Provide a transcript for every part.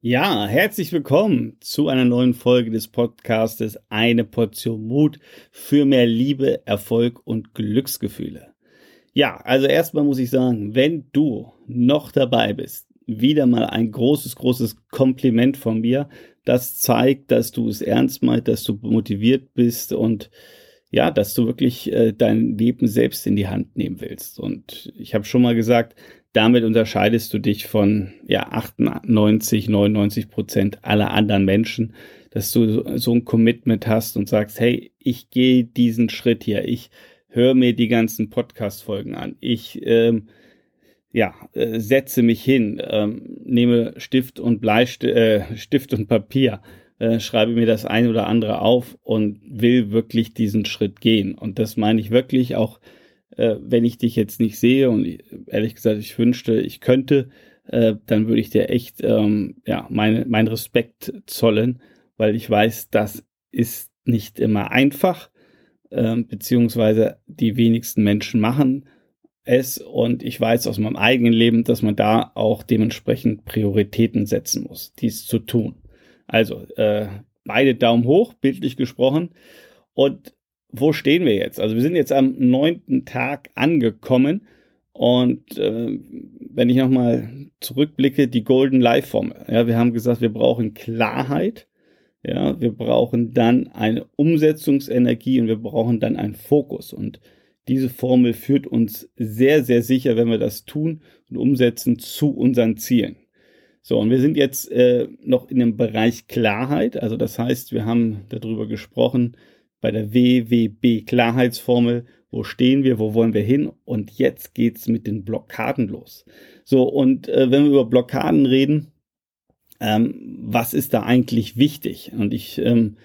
Ja, herzlich willkommen zu einer neuen Folge des Podcastes Eine Portion Mut für mehr Liebe, Erfolg und Glücksgefühle. Ja, also erstmal muss ich sagen, wenn du noch dabei bist, wieder mal ein großes, großes Kompliment von mir. Das zeigt, dass du es ernst meinst, dass du motiviert bist und ja, dass du wirklich äh, dein Leben selbst in die Hand nehmen willst. Und ich habe schon mal gesagt, damit unterscheidest du dich von ja 98, 99 Prozent aller anderen Menschen, dass du so ein Commitment hast und sagst, hey, ich gehe diesen Schritt hier, ich höre mir die ganzen Podcast-Folgen an, ich ähm, ja, äh, setze mich hin, ähm, nehme Stift und Bleistift äh, Stift und Papier, äh, schreibe mir das ein oder andere auf und will wirklich diesen Schritt gehen. Und das meine ich wirklich auch äh, wenn ich dich jetzt nicht sehe und ehrlich gesagt, ich wünschte, ich könnte, äh, dann würde ich dir echt ähm, ja, meine, meinen Respekt zollen, weil ich weiß, das ist nicht immer einfach, äh, beziehungsweise die wenigsten Menschen machen es und ich weiß aus meinem eigenen Leben, dass man da auch dementsprechend Prioritäten setzen muss, dies zu tun. Also äh, beide Daumen hoch, bildlich gesprochen. Und wo stehen wir jetzt? Also wir sind jetzt am neunten Tag angekommen und äh, wenn ich nochmal zurückblicke, die Golden Life Formel. Ja, wir haben gesagt, wir brauchen Klarheit. Ja, wir brauchen dann eine Umsetzungsenergie und wir brauchen dann einen Fokus. Und diese Formel führt uns sehr, sehr sicher, wenn wir das tun und umsetzen, zu unseren Zielen. So, und wir sind jetzt äh, noch in dem Bereich Klarheit. Also das heißt, wir haben darüber gesprochen, bei der WWB-Klarheitsformel. Wo stehen wir? Wo wollen wir hin? Und jetzt geht's mit den Blockaden los. So, und äh, wenn wir über Blockaden reden, ähm, was ist da eigentlich wichtig? Und ich ähm,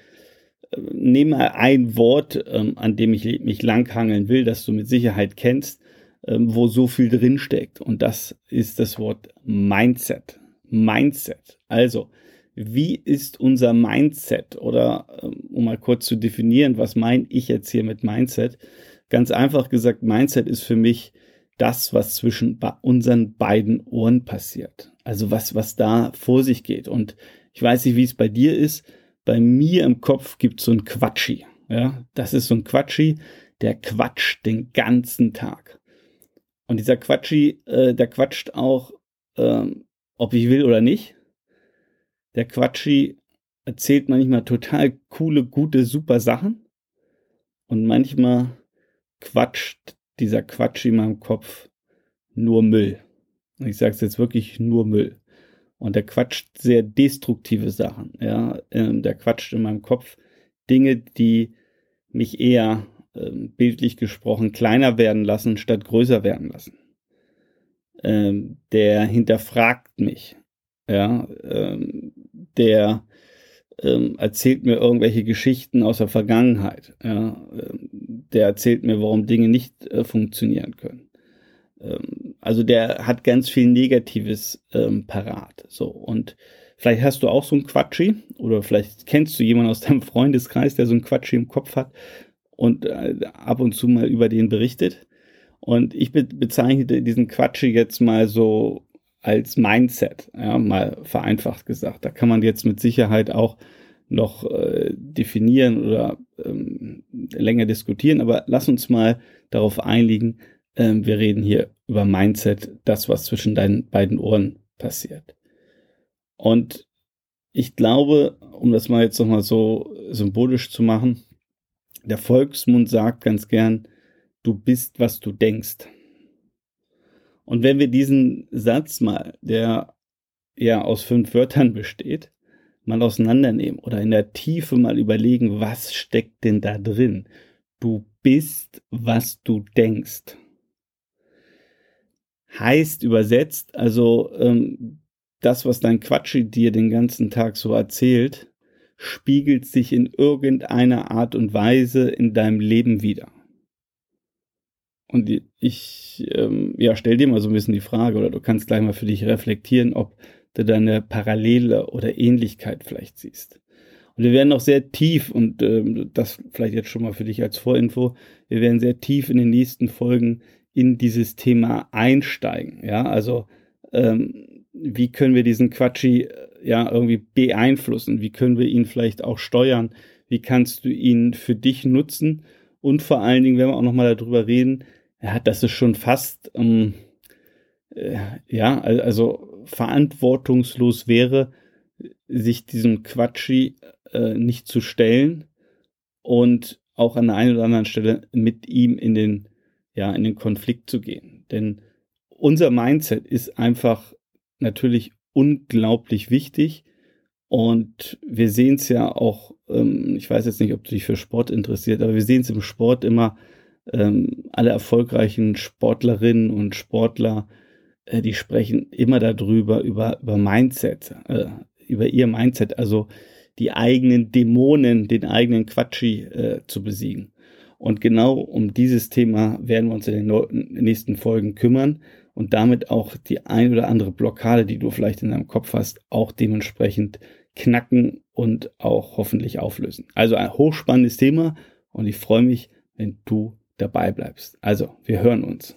nehme ein Wort, ähm, an dem ich mich langhangeln will, das du mit Sicherheit kennst, ähm, wo so viel drinsteckt. Und das ist das Wort Mindset. Mindset. Also, wie ist unser Mindset? Oder ähm, um mal kurz zu definieren, was meine ich jetzt hier mit Mindset? Ganz einfach gesagt, Mindset ist für mich das, was zwischen unseren beiden Ohren passiert. Also was, was da vor sich geht. Und ich weiß nicht, wie es bei dir ist. Bei mir im Kopf gibt es so ein Quatschi. Ja, das ist so ein Quatschi, der quatscht den ganzen Tag. Und dieser Quatschi, äh, der quatscht auch, äh, ob ich will oder nicht. Der Quatschi erzählt manchmal total coole, gute, super Sachen. Und manchmal quatscht dieser Quatschi in meinem Kopf nur Müll. Ich sage es jetzt wirklich nur Müll. Und der quatscht sehr destruktive Sachen. Ja, ähm, der quatscht in meinem Kopf Dinge, die mich eher ähm, bildlich gesprochen kleiner werden lassen, statt größer werden lassen. Ähm, der hinterfragt mich. Ja, ähm, der ähm, erzählt mir irgendwelche Geschichten aus der Vergangenheit. Ja, ähm, der erzählt mir, warum Dinge nicht äh, funktionieren können. Ähm, also der hat ganz viel Negatives ähm, parat. So und vielleicht hast du auch so ein Quatschi oder vielleicht kennst du jemanden aus deinem Freundeskreis, der so ein Quatschi im Kopf hat und äh, ab und zu mal über den berichtet. Und ich be bezeichne diesen Quatschi jetzt mal so als Mindset, ja, mal vereinfacht gesagt. Da kann man jetzt mit Sicherheit auch noch äh, definieren oder ähm, länger diskutieren, aber lass uns mal darauf einigen, ähm, wir reden hier über Mindset, das, was zwischen deinen beiden Ohren passiert. Und ich glaube, um das mal jetzt nochmal so symbolisch zu machen, der Volksmund sagt ganz gern, du bist, was du denkst. Und wenn wir diesen Satz mal, der ja aus fünf Wörtern besteht, mal auseinandernehmen oder in der Tiefe mal überlegen, was steckt denn da drin? Du bist, was du denkst. Heißt übersetzt, also ähm, das, was dein Quatschi dir den ganzen Tag so erzählt, spiegelt sich in irgendeiner Art und Weise in deinem Leben wieder. Und ich, ähm, ja, stell dir mal so ein bisschen die Frage, oder du kannst gleich mal für dich reflektieren, ob du da eine Parallele oder Ähnlichkeit vielleicht siehst. Und wir werden noch sehr tief, und ähm, das vielleicht jetzt schon mal für dich als Vorinfo, wir werden sehr tief in den nächsten Folgen in dieses Thema einsteigen. Ja, also ähm, wie können wir diesen Quatschi ja irgendwie beeinflussen? Wie können wir ihn vielleicht auch steuern? Wie kannst du ihn für dich nutzen? Und vor allen Dingen, wenn wir auch nochmal darüber reden, ja, dass es schon fast, ähm, äh, ja, also verantwortungslos wäre, sich diesem Quatschi äh, nicht zu stellen und auch an der einen oder anderen Stelle mit ihm in den, ja, in den Konflikt zu gehen. Denn unser Mindset ist einfach natürlich unglaublich wichtig. Und wir sehen es ja auch, ähm, ich weiß jetzt nicht, ob du dich für Sport interessiert, aber wir sehen es im Sport immer, ähm, alle erfolgreichen Sportlerinnen und Sportler, äh, die sprechen immer darüber, über, über Mindset, äh, über ihr Mindset, also die eigenen Dämonen, den eigenen Quatschi äh, zu besiegen. Und genau um dieses Thema werden wir uns in den nächsten Folgen kümmern und damit auch die ein oder andere Blockade, die du vielleicht in deinem Kopf hast, auch dementsprechend knacken und auch hoffentlich auflösen. Also ein hochspannendes Thema und ich freue mich, wenn du dabei bleibst. Also, wir hören uns.